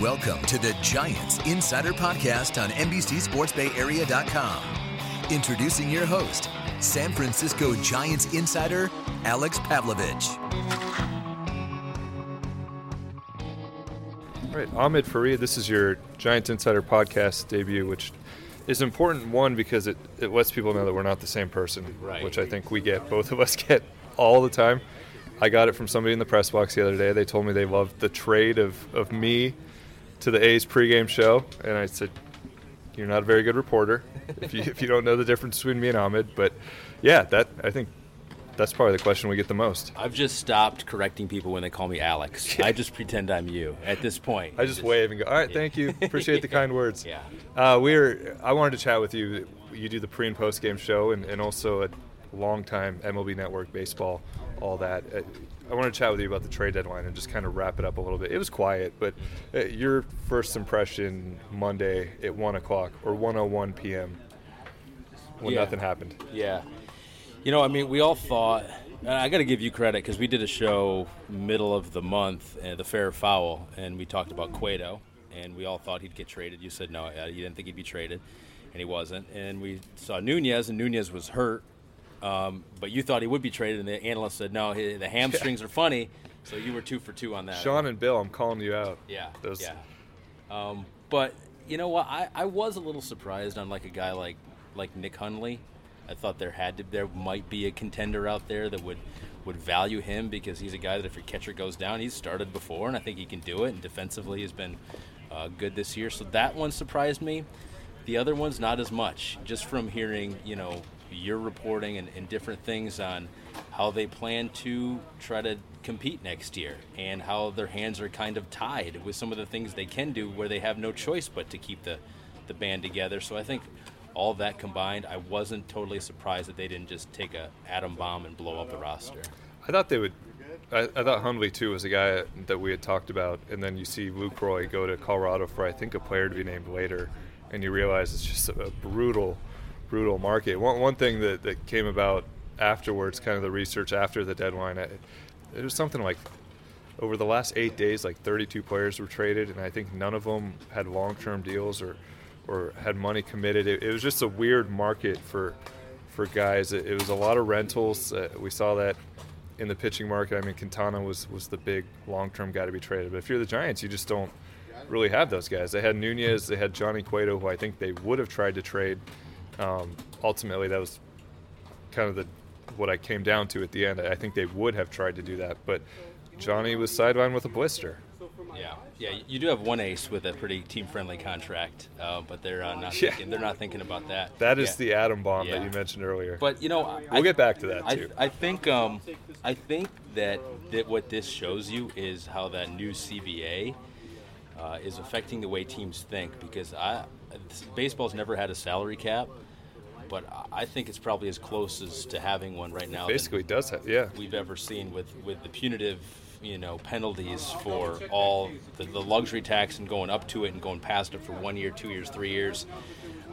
Welcome to the Giants Insider Podcast on NBCSportsBayArea.com. Introducing your host, San Francisco Giants insider, Alex Pavlovic. All right, Ahmed Fareed, this is your Giants Insider Podcast debut, which is important, one, because it, it lets people know that we're not the same person, Right. which I think we get, both of us get all the time. I got it from somebody in the press box the other day. They told me they loved the trade of, of me to the A's pregame show, and I said, "You're not a very good reporter if you if you don't know the difference between me and Ahmed." But yeah, that I think that's probably the question we get the most. I've just stopped correcting people when they call me Alex. I just pretend I'm you at this point. I just wave and go, "All right, thank you, appreciate the kind words." Yeah. Uh, we're. I wanted to chat with you. You do the pre and post game show, and, and also a long time MLB Network baseball, all that. I want to chat with you about the trade deadline and just kind of wrap it up a little bit. It was quiet, but uh, your first impression Monday at one o'clock or 1:01 p.m. when Yeah. nothing happened. Yeah. You know, I mean, we all thought. I got to give you credit because we did a show middle of the month, uh, the Fair Foul, and we talked about Cueto, and we all thought he'd get traded. You said no, uh, you didn't think he'd be traded, and he wasn't. And we saw Nunez, and Nunez was hurt, um, but you thought he would be traded, and the analyst said no, he, the hamstrings are funny. So you were two for two on that. Sean and Bill, I'm calling you out. Yeah, Those- yeah. Um, but you know what? I, I was a little surprised on like a guy like like Nick Hundley. I thought there had to there might be a contender out there that would would value him because he's a guy that if your catcher goes down, he's started before, and I think he can do it. And defensively, has been uh, good this year. So that one surprised me. The other one's not as much. Just from hearing, you know, your reporting and, and different things on how they plan to try to compete next year and how their hands are kind of tied with some of the things they can do where they have no choice but to keep the, the band together. So I think all that combined, I wasn't totally surprised that they didn't just take a atom bomb and blow up the roster. I thought they would. I, I thought Hundley too was a guy that we had talked about, and then you see Lucroy go to Colorado for I think a player to be named later, and you realize it's just a brutal, brutal market. One one thing that, that came about afterwards, kind of the research after the deadline, it, it was something like over the last eight days, like 32 players were traded, and I think none of them had long-term deals or or had money committed. It, it was just a weird market for for guys. It, it was a lot of rentals. Uh, we saw that in the pitching market. I mean, Quintana was was the big long-term guy to be traded. But if you're the Giants, you just don't really have those guys. They had Nunez, they had Johnny Cueto, who I think they would have tried to trade. Um, ultimately, that was kind of the what I came down to at the end. I think they would have tried to do that, but Johnny was sidelined with a blister. Yeah, yeah. You do have one ace with a pretty team-friendly contract, uh, but they're uh, not Yeah. thinking, they're not thinking about that. That is Yeah. the atom bomb that you mentioned earlier. But you know, I, We'll get back to that, I, too. I think um, I think that that what this shows you is how that new CBA uh, is affecting the way teams think. Because I, baseball's never had a salary cap, but I think it's probably as close as to having one right now. than Basically, does have yeah. we've ever seen with, with the punitive you know penalties for all the, the luxury tax and going up to it and going past it for one year two years three years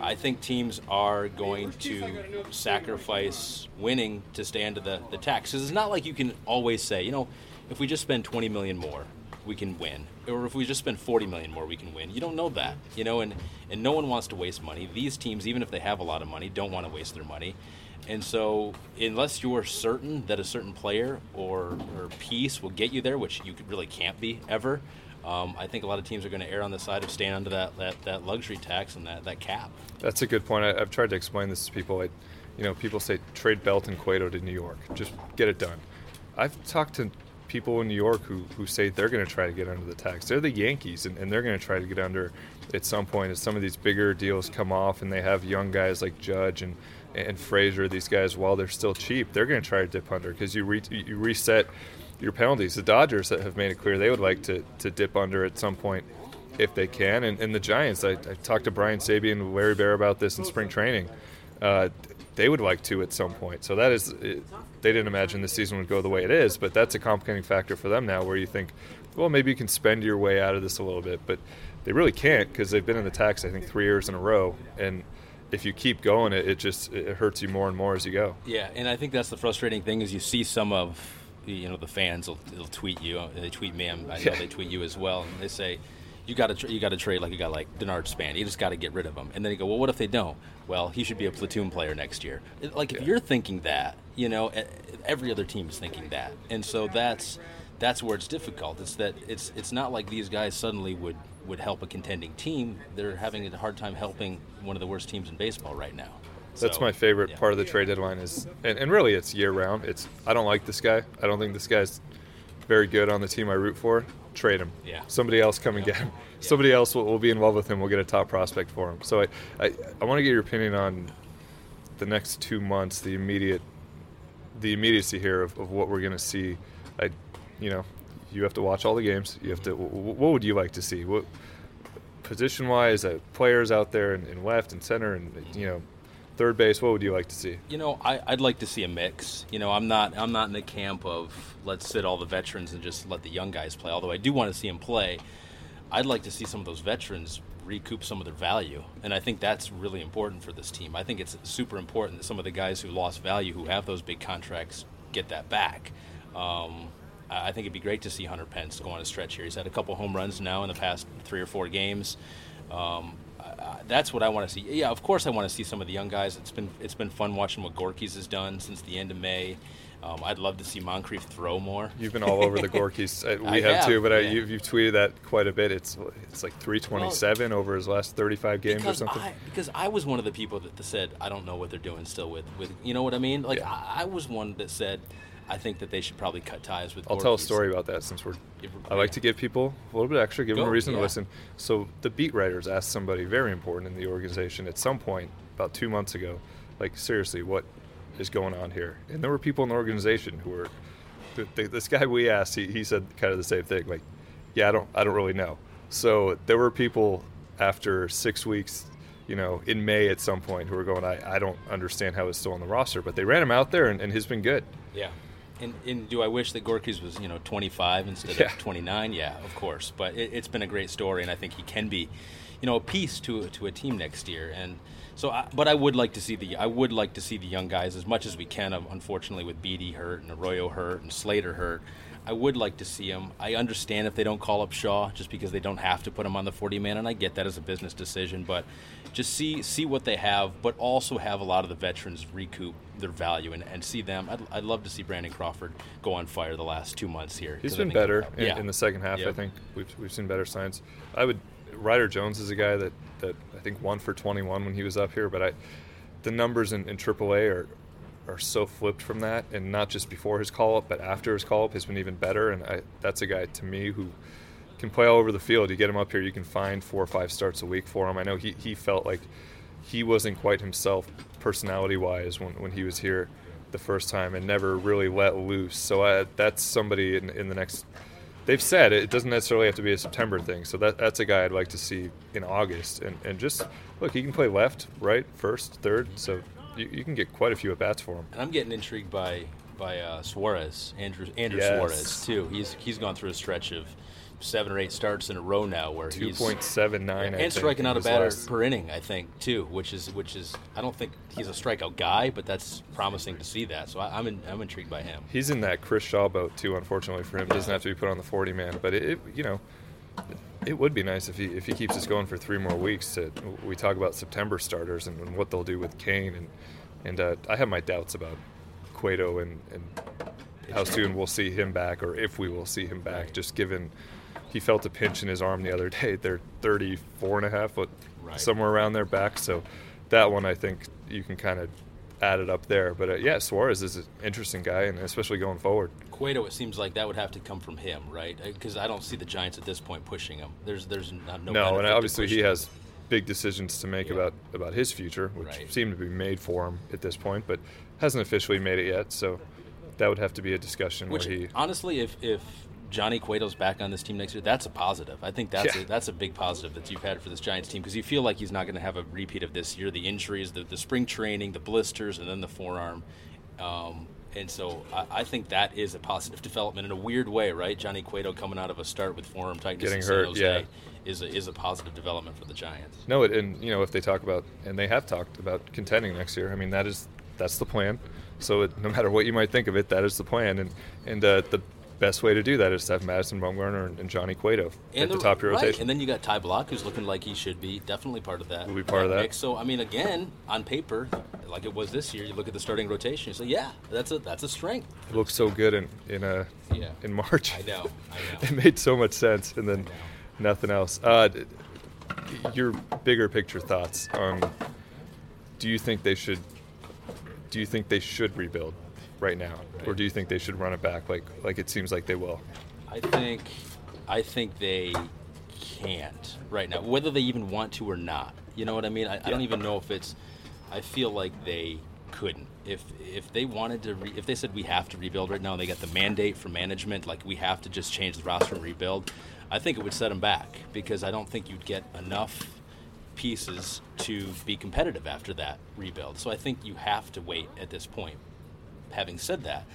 i think teams are going to sacrifice winning to stand to the, the tax because it's not like you can always say you know if we just spend 20 million more we can win or if we just spend 40 million more we can win you don't know that you know and and no one wants to waste money these teams even if they have a lot of money don't want to waste their money and so, unless you're certain that a certain player or, or piece will get you there, which you really can't be ever, um, I think a lot of teams are going to err on the side of staying under that, that, that luxury tax and that, that cap. That's a good point. I, I've tried to explain this to people. I, you know, people say trade Belt and Cueto to New York. Just get it done. I've talked to people in New York who, who say they're going to try to get under the tax. They're the Yankees, and, and they're going to try to get under at some point as some of these bigger deals come off and they have young guys like Judge and, and Frazier, these guys, while they're still cheap, they're going to try to dip under because you, re, you reset your penalties. The Dodgers that have made it clear they would like to, to dip under at some point if they can. And, and the Giants, I, I, talked to Brian Sabean and Larry Baer about this in spring training. Uh, they would like to at some point. So that is, it, they didn't imagine the season would go the way it is, but that's a complicating factor for them now where you think, well, maybe you can spend your way out of this a little bit. But they really can't because they've been in the tax, I think, three years in a row. And if you keep going, it, it just it hurts you more and more as you go. Yeah, and I think that's the frustrating thing is you see some of you know the fans will, will tweet you. They tweet me. I know yeah. they tweet you as well, and they say you got to tra- you got to trade like a guy like Denard Span. You just got to get rid of him. And then you go, well, what if they don't? Well, he should be a platoon player next year. Like if yeah. you're thinking that, you know, every other team is thinking that, and so that's that's where it's difficult. It's that it's it's not like these guys suddenly would would help a contending team. They're having a hard time helping one of the worst teams in baseball right now. That's so, my favorite yeah. part of the trade deadline is, and, and really it's year round. It's I don't like this guy. I don't think this guy's very good on the team I root for. Trade him. Yeah. Somebody else come and get him. Yeah. Somebody else will, will, be involved with him. We'll get a top prospect for him. So I, I, I want to get your opinion on the next two months, the immediate, the immediacy here of, of what we're going to see. I, you know, you have to watch all the games. You have to. What would you like to see? What position wise, uh, players out there in left and center, and you know third base, what would you like to see? You know, I, would like to see a mix. You know, I'm not I'm not in the camp of let's sit all the veterans and just let the young guys play. Although I do want to see them play, I'd like to see some of those veterans recoup some of their value, and I think that's really important for this team. I think it's super important that some of the guys who lost value, who have those big contracts, get that back. Um, I think it'd be great to see Hunter Pence go on a stretch here. He's had a couple home runs now in the past three or four games. Um, that's what I want to see. Yeah, of course I want to see some of the young guys. It's been it's been fun watching what Gorkys has done since the end of May. Um, I'd love to see Moncrief throw more. You've been all over the Gorkys. Uh, we have, have, too, but yeah. I, you've, you've, tweeted that quite a bit. It's it's like 327 well, over his last 35 games or something. I, because I was one of the people that said I don't know what they're doing still with with you know what I mean. Like yeah. I, I was one that said I think that they should probably cut ties with. I'll tell a story about that since we're. I like to give people a little bit extra, give Go, them a reason yeah. to listen. So the beat writers asked somebody very important in the organization at some point about two months ago, like seriously, what is going on here? And there were people in the organization who were. This guy we asked, he, he said kind of the same thing, like, yeah, I don't, I don't really know. So there were people after six weeks you know, in May at some point who were going, I, I don't understand how he's still on the roster, but they ran him out there and, and he's been good. Yeah. And, and, do I wish that Gorkys was you know 25 instead yeah. of 29? Yeah, of course. But it, has been a great story, and I think he can be, you know, a piece to to a team next year. And so, I, but I would like to see the I would like to see the young guys as much as we can. Unfortunately, with Beede hurt and Arroyo hurt and Slater hurt, I would like to see him. I understand if they don't call up Shaw just because they don't have to put him on the 40 man, and I get that as a business decision. But just see see what they have, but also have a lot of the veterans recoup their value and, and see them. I'd, I'd love to see Brandon Crawford go on fire the last two months here. He's been better in, yeah. in, the second half. Yep. I think we've we've seen better signs. I would Ryder Jones is a guy that that I think won for 21 when he was up here, but I the numbers in, in AAA are are so flipped from that, and not just before his call up, but after his call up has been even better. And I, that's a guy to me who can play all over the field. You get him up here, you can find four or five starts a week for him. I know he, he felt like he wasn't quite himself personality wise when, when he was here the first time and never really let loose. So I, that's somebody in, in the next. They've said it doesn't necessarily have to be a September thing. So that, that's a guy I'd like to see in August. And, and just look, he can play left, right, first, third. So you, you can get quite a few at bats for him. And I'm getting intrigued by by uh, Suarez, Andrew Andrew yes. Suarez too. He's he's gone through a stretch of seven or eight starts in a row now where two point seven nine and striking out a batter last. per inning, I think too, which is which is I don't think he's a strikeout guy, but that's promising to see that. So I, am in, I'm intrigued by him. He's in that Chris Shaw boat too. Unfortunately for him, doesn't have to be put on the forty man, but it, it you know it would be nice if he if he keeps us going for three more weeks. To, we talk about September starters and, and what they'll do with Cain, and and uh, I have my doubts about Cueto and, and how soon we'll see him back, or if we will see him back, just given he felt a pinch in his arm the other day. They're 34 and a half, but right. somewhere around their back. So that one, I think you can kind of add it up there. But uh, yeah, Suarez is an interesting guy, and especially going forward. Cueto, it seems like that would have to come from him, right? Because uh, I don't see the Giants at this point pushing him. There's there's not, no. No, and obviously he him. has big decisions to make yeah. about about his future, which right. seem to be made for him at this point, but hasn't officially made it yet. So that would have to be a discussion Which where he. honestly, if if Johnny Cueto's back on this team next year, that's a positive. I think that's Yeah. a, that's a big positive that you've had for this Giants team because you feel like he's not going to have a repeat of this year. The injuries, the, the spring training, the blisters, and then the forearm. Um, and so I, I think that is a positive development in a weird way, right? Johnny Cueto coming out of a start with forearm tightness Getting hurt, yeah. is a, is a positive development for the Giants. No, it, and you know if they talk about and they have talked about contending next year. I mean that is that's the plan. So it, no matter what you might think of it, that is the plan. And and uh, the best way to do that is to have Madison Bumgarner and, and Johnny Cueto at the, top of your right. rotation. And then you got Ty Blach, who's looking like he should be definitely part of that. Will be part of that. mix. So I mean, again, on paper, like it was this year, you look at the starting rotation, you say, yeah, that's a that's a strength. it looked so good in in uh, Yeah. in March. I know, I know. it made so much sense, and then nothing else. Uh, your bigger picture thoughts on? Do you think they should? Do you think they should rebuild right now, or do you think they should run it back like like it seems like they will? I think I think they can't right now, whether they even want to or not. You know what I mean? I, I don't even know if it's. I feel like they couldn't. If if they wanted to, re, if they said we have to rebuild right now, and they got the mandate from management, like we have to just change the roster and rebuild, I think it would set them back because I don't think you'd get enough pieces to be competitive after that rebuild. So I think you have to wait at this point. Having said that,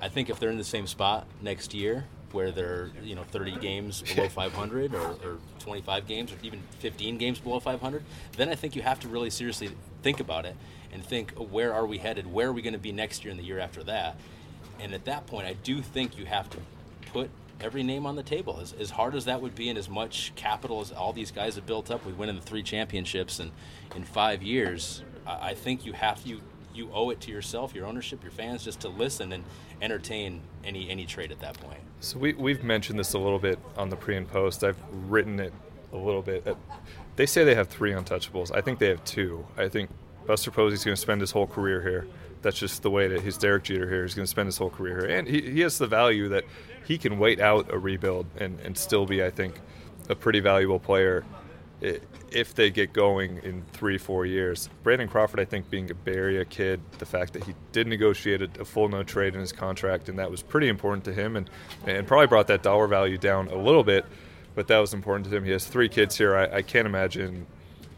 I think if they're in the same spot next year, where they're you know 30 games below 500 or, or 25 games or even 15 games below 500, then I think you have to really seriously think about it and think uh, where are we headed? Where are we going to be next year and the year after that? And at that point, I do think you have to put every name on the table. As, as hard as that would be, and as much capital as all these guys have built up with winning the three championships and in five years, I, I think you have you you owe it to yourself, your ownership, your fans, just to listen and entertain any any trade at that point. So we we've mentioned this a little bit on the pre and post. I've written it a little bit. Uh, They say they have three untouchables. I think they have two. I think Buster Posey's going to spend his whole career here. That's just the way that he's Derek Jeter here. He's going to spend his whole career here, and he, he has the value that he can wait out a rebuild and, and still be, I think, a pretty valuable player if they get going in three, four years. Brandon Crawford, I think, being a Area kid, the fact that he did negotiate a, a full no trade in his contract, and that was pretty important to him, and, and probably brought that dollar value down a little bit, but that was important to him. He has three kids here. I, I can't imagine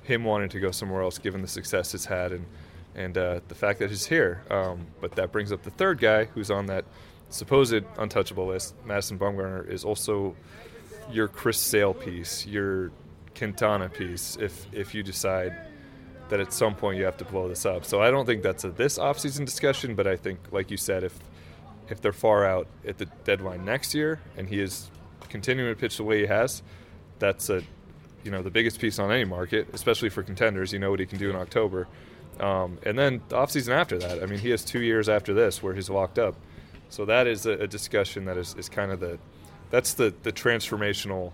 him wanting to go somewhere else given the success it's had and, and uh, the fact that he's here. Um, but that brings up the third guy who's on that supposed untouchable list. Madison Bumgarner is also your Chris Sale piece, your Quintana piece, if if you decide that at some point you have to blow this up. So I don't think that's a this offseason discussion, but I think, like you said, if if they're far out at the deadline next year and he is continuing to pitch the way he has, that's a you know the biggest piece on any market, especially for contenders. You know what he can do in October, um, and then the offseason after that. I mean, he has two years after this where he's locked up. So that is a, a discussion that is, is kind of the that's the the transformational.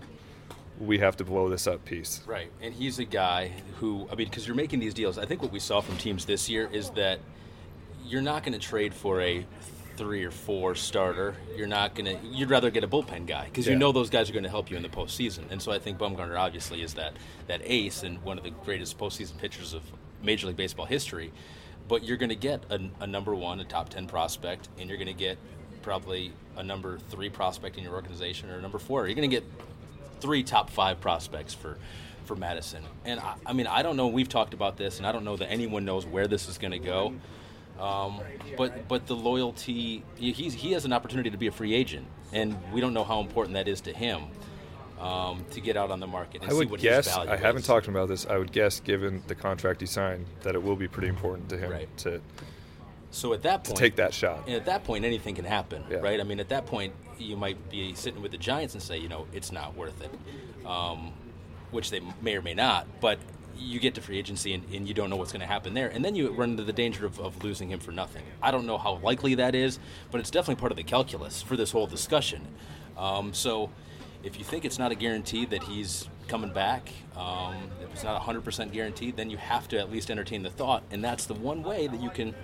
We have to blow this up piece. Right, and he's a guy who I mean, because you're making these deals. I think what we saw from teams this year is that you're not going to trade for a three or four starter. You're not going to. You'd rather get a bullpen guy because you know those guys are going to help you in the postseason. And so I think Bumgarner obviously is that that ace and one of the greatest postseason pitchers of Major League Baseball history. But you're going to get a, a number one, a top ten prospect, and you're going to get probably a number three prospect in your organization or a number four. You're going to get three top five prospects for for Madison. And I, I mean, I don't know. We've talked about this, and I don't know that anyone knows where this is going to go. Um, but but the loyalty, he- he's, he has an opportunity to be a free agent, and we don't know how important that is to him um, to get out on the market and I see would what guess. his value I haven't is. talked about this. I would guess, given the contract he signed, that it will be pretty important to him Right. to So at that to point, take that shot. And at that point, anything can happen, Yeah. right? I mean, at that point, you might be sitting with the Giants and say, you know, it's not worth it, um, which they may or may not. But you get to free agency and, and you don't know what's going to happen there, and then you run into the danger of, of losing him for nothing. I don't know how likely that is, but it's definitely part of the calculus for this whole discussion. Um, so, if you think it's not a guarantee that he's coming back, um, if it's not 100% guaranteed, then you have to at least entertain the thought, and that's the one way that you can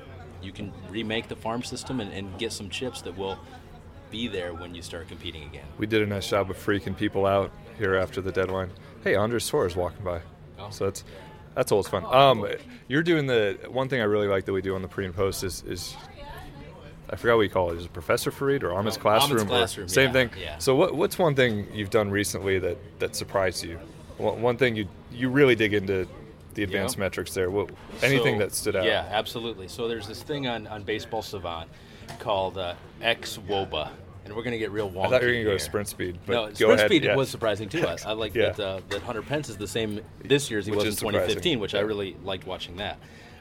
you can remake the farm system and, and get some chips that will be there when you start competing again. We did a nice job of freaking people out here after the deadline. Hey, Andres Torres walking by, Oh. so that's that's always fun. Um, you're doing the one thing I really like that we do on the pre and post is is. I forgot what you call it. Is it Professor Fareed or Ahmed's Oh, classroom? Ahmed's Classroom, Same yeah, thing. yeah. So what, what's one thing you've done recently that, that surprised you? One, one thing you you really dig into the advanced metrics there. What, anything So- that stood out? Yeah, absolutely. So there's this thing on, on Baseball Savant called uh, X WOBA, and we're going to get real wonky. I thought you were going to go to sprint speed, but no, go sprint ahead. speed yeah. was surprising to us. I like Yeah. that uh, that Hunter Pence is the same this year as he Which was in is surprising. 2015, which I really liked watching that.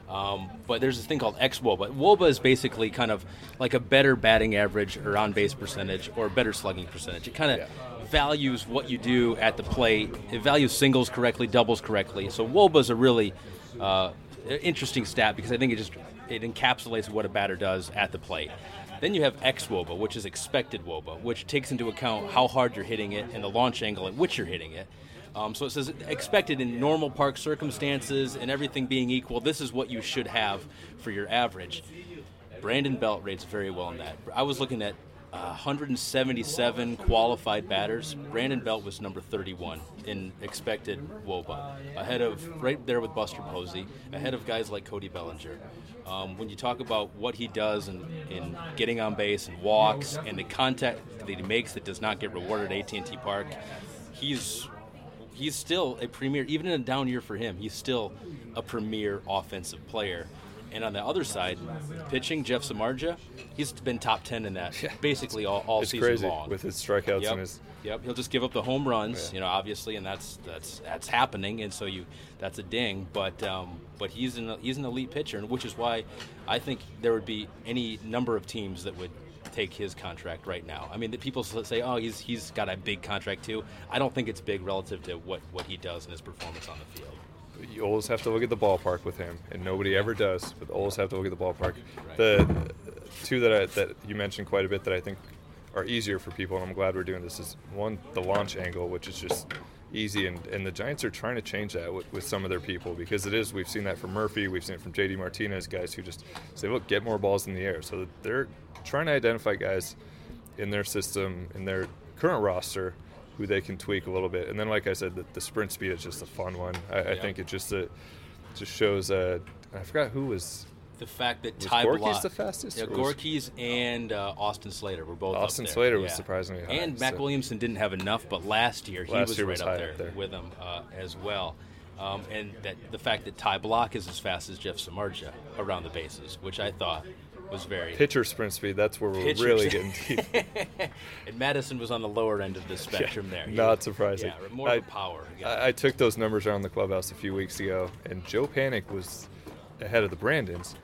Um, but there's this thing called X WOBA. WOBA is basically kind of like a better batting average or on base percentage or better slugging percentage. It kind of Yeah. values what you do at the plate. It values singles correctly, doubles correctly. So WOBA is a really uh, interesting stat because I think it just it encapsulates what a batter does at the plate. Then you have xWOBA, which is expected WOBA, which takes into account how hard you're hitting it and the launch angle at which you're hitting it. Um, so it says expected in normal park circumstances and everything being equal, this is what you should have for your average. Brandon Belt rates very well in that. I was looking at uh, 177 qualified batters. Brandon Belt was number 31 in expected WOBA, ahead of right there with Buster Posey, ahead of guys like Cody Bellinger. Um, when you talk about what he does in, in getting on base and walks and the contact that he makes that does not get rewarded at AT&T Park, he's he's still a premier, even in a down year for him, he's still a premier offensive player. And on the other side, pitching, Jeff Samardzija, he's been top 10 in that basically all, all It's season crazy long. with his strikeouts Yep. and his. Yep, he'll just give up the home runs, you know, obviously, and that's that's that's happening, and so you that's a ding. But um, but he's an he's an elite pitcher, and which is why I think there would be any number of teams that would take his contract right now. I mean, the people say, oh, he's he's got a big contract too. I don't think it's big relative to what what he does and his performance on the field. You always have to look at the ballpark with him, and nobody ever does. But always have to look at the ballpark. The two that I, that you mentioned quite a bit that I think are easier for people, and I'm glad we're doing this. Is one the launch angle, which is just easy, and, and the Giants are trying to change that with, with some of their people because it is. We've seen that from Murphy, we've seen it from JD Martinez, guys who just say, look, get more balls in the air. So they're trying to identify guys in their system, in their current roster, who they can tweak a little bit. And then, like I said, the, the sprint speed is just a fun one. I, I Yeah. think it just uh, just shows. Uh, I forgot who was. The fact that Was Ty Gorky's Blott- the fastest, Yeah, or was- Gorkys and uh, Austin Slater were both Austin up there. Slater was surprisingly high, And Mac so- Williamson didn't have enough, but last year he Last was year right was up, there up there. with him uh, as well. Um, and that the fact that Ty Blach is as fast as Jeff Samardzija around the bases, which I thought was very. Pitcher sprint speed. That's where we're Pitcher really getting deep. and Madison was on the lower end of the spectrum there. He Not was- surprising. Yeah, more I- of a power. I, I took those numbers around the clubhouse a few weeks ago, and Joe Panik was ahead of the Brandons.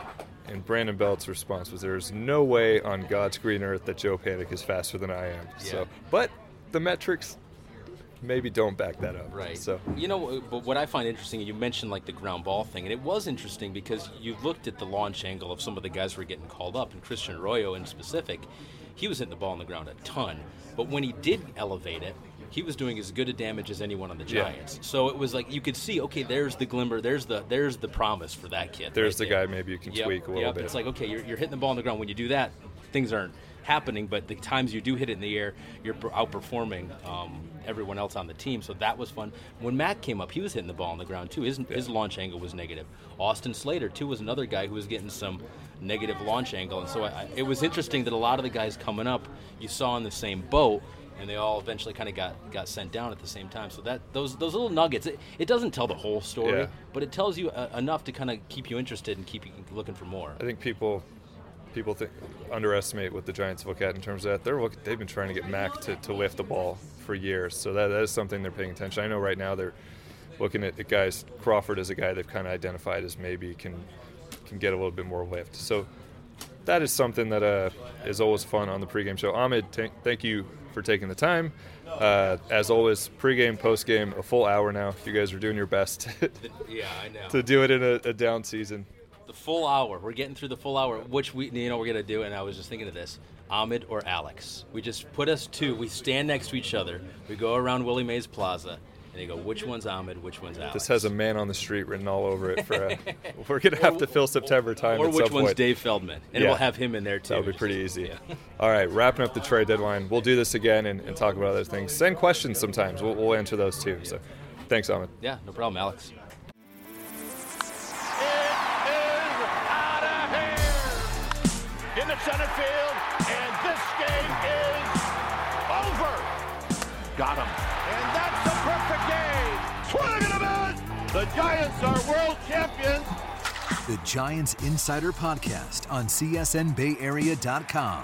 And Brandon Belt's response was, "There's no way on God's green earth that Joe Panik is faster than I am." Yeah. So, but the metrics maybe don't back that up. Right. So you know, uh, but what I find interesting, you mentioned like the ground ball thing, and it was interesting because you looked at the launch angle of some of the guys who were getting called up, and Christian Arroyo in specific, he was hitting the ball on the ground a ton. But when he did elevate it, he was doing as good a damage as anyone on the Giants. Yeah. So it was like you could see, okay, there's the glimmer, there's the there's the promise for that kid. there's right the there. guy maybe you can Yep, tweak a little yep. bit. It's like okay, you're, you're hitting the ball on the ground. When you do that, things aren't happening. But the times you do hit it in the air, you're outperforming um, everyone else on the team. So that was fun. When Matt came up, he was hitting the ball on the ground too. His his launch angle was negative. Austin Slater too was another guy who was getting some negative launch angle, and so I, I, it was interesting that a lot of the guys coming up you saw in the same boat. And they all eventually kind of got, got sent down at the same time. So that those those little nuggets, it, it doesn't tell the whole story, Yeah. but it tells you uh, enough to kind of keep you interested and keep you looking for more. I think people people think underestimate what the Giants look at in terms of that. They're look, they've been trying to get Mac to, to lift the ball for years, so that, that is something they're paying attention. I know right now they're looking at the guys. Crawford is a guy they've kind of identified as maybe can can get a little bit more lift. So that is something that uh, is always fun on the pregame show. Ahmed, t- thank you for taking the time. Uh, as always, pregame, postgame, a full hour now. You guys are doing your best Yeah, I know. to do it in a, a down season. The full hour. We're getting through the full hour, which we you know we're gonna do. And I was just thinking of this: Ahmed or Alex. We just put us two. We stand next to each other. We go around Willie Mays Plaza, and they go, "Which one's Ahmed? Which one's Alex?" This has a man on the street written all over it. For uh, we're gonna have to fill September time. Or at which some one's point. Dave Feldman, and Yeah. we'll have him in there too. That would be pretty easy. Yeah. All right, wrapping up the trade deadline. We'll do this again and, and talk about other things. Send questions sometimes. We'll, we'll answer those too. So, thanks, Ahmed. Yeah, no problem, Alex. Giants are world champions. The Giants Insider Podcast on CSNBayArea.com.